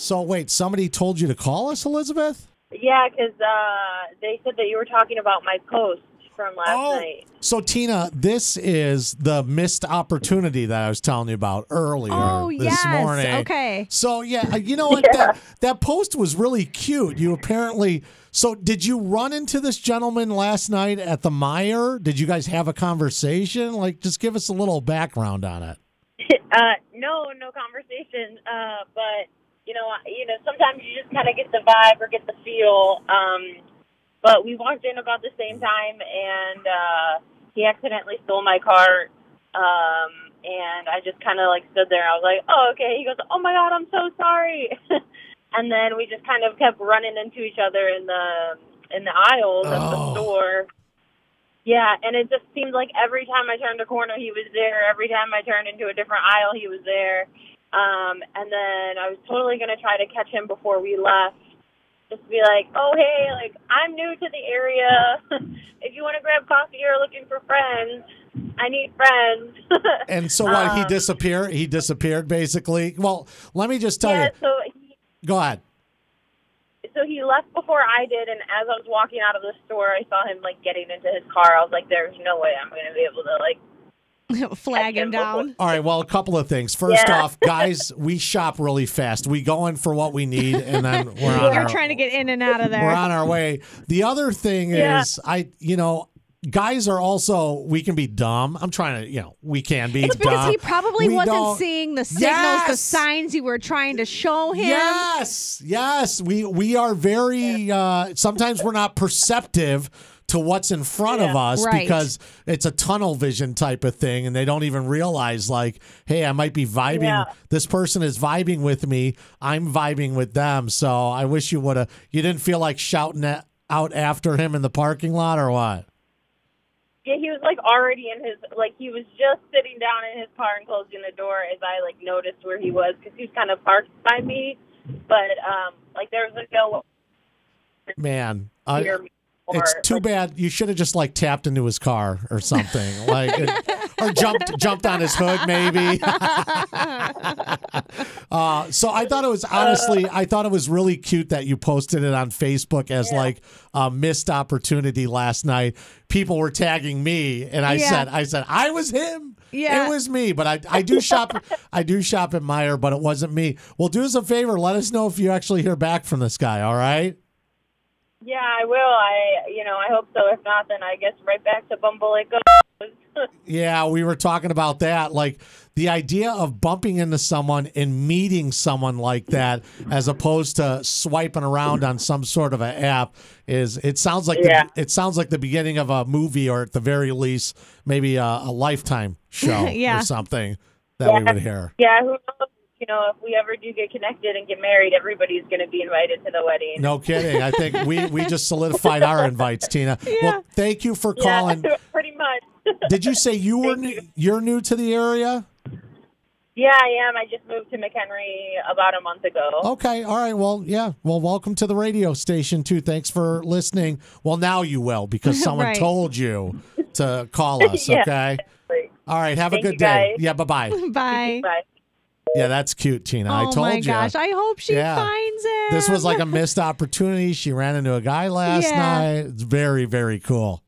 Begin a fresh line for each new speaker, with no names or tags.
So wait, somebody told you to call us, Elizabeth?
Yeah, 'cause uh, they said that you were talking about my post from last
Oh.
night.
So Tina, this is the missed opportunity that I was telling you about earlier
Oh,
this
yes.
morning.
Okay.
So yeah, uh, you know what? That that post was really cute. You apparently. So did you run into this gentleman last night at the Meijer? Did you guys have a conversation? Like, just give us a little background on it.
uh, no, no conversation. Uh, but you know, you know, sometimes you just kind of get the vibe or get the feel. Um, but we walked in about the same time, and uh, he accidentally stole my cart. Um, and I just kind of like stood there. I was like, "Oh, okay." He goes, "Oh my god, I'm so sorry." and then we just kind of kept running into each other in the in the aisles of the
Oh.
store. Yeah, and it just seemed like every time I turned a corner, he was there. Every time I turned into a different aisle, he was there. Um, and then Totally going to try to catch him before we left. Just be like, oh, hey, like, I'm new to the area. if you want to grab coffee or looking for friends, I need friends.
And so what? he
Um,
disappeared. He disappeared basically. Well, let me just tell
yeah,
you.
so he,
Go ahead.
so he left before I did, and as I was walking out of the store, I saw him, like, getting into his car. I was like, there's no way I'm going to be able to, like,
Flag him down.
All right. Well, a couple of things. First
Yeah.
off, guys, we shop really fast. We go in for what we need, and then we're on
We're
our
trying to get in and out of there.
we're on our way. The other thing
Yeah.
is, I you know, guys are also we can be dumb. I'm trying to, you know, we can be
It's because he probably
We
wasn't
don't-
seeing the signals, the signs you were trying to show him.
Yes, yes. We we are very. Uh, sometimes we're not perceptive to what's in front of us
Right.
because it's a tunnel vision type of thing, and they don't even realize like, hey, I might be vibing.
Yeah.
This person is vibing with me. I'm vibing with them. So I wish you would have. You didn't feel like shouting at, out after him in the parking lot or what?
Yeah, he was like already in his like he was just sitting down in his car and closing the door as I like noticed where he was because he was kind of parked by me, but um like there was like no
Man, I,
near me. Or,
It's too
like,
bad. You should have just like tapped into his car or something, like, or jumped jumped on his hood, maybe. uh, so I thought it was honestly, I thought it was really cute that you posted it on Facebook as like a missed opportunity last night. People were tagging me, and I
Yeah.
said, I said I was him.
Yeah.
It was me, but I, I do shop I do shop at Meijer, but it wasn't me. Well, do us a favor, let us know if you actually hear back from this guy, all right?
Yeah, I will. I you know I hope so. If not, then I guess right back to Bumble it goes.
Yeah, we were talking about that. Like the idea of bumping into someone and meeting someone like that, as opposed to swiping around on some sort of an app, is it sounds like
Yeah.
the, it sounds like the beginning of a movie, or at the very least, maybe a, a lifetime show
Yeah.
or something that we would hear.
yeah, who knows? You know, if we ever do get connected and get married, everybody's going to be invited to the wedding.
No kidding. I think we we just solidified our invites, Tina. Well, thank you for
yeah,
calling.
pretty much.
Did you say you were new, you're new to the area?
yeah, I am. I just moved to McHenry about a month ago.
Okay. All right. Well, yeah. Well, welcome to the radio station too. Thanks for listening. Well, now you will because someone
Right.
told you to call us.
Yeah.
Okay. All right. Have
Thank
a good day.
guys.
Yeah. Bye bye.
Bye.
Yeah, that's cute, Tina. I told you.
oh my gosh! I hope she
Yeah.
finds it.
This was like a missed opportunity. She ran into a guy last
Yeah.
night. It's very, very cool.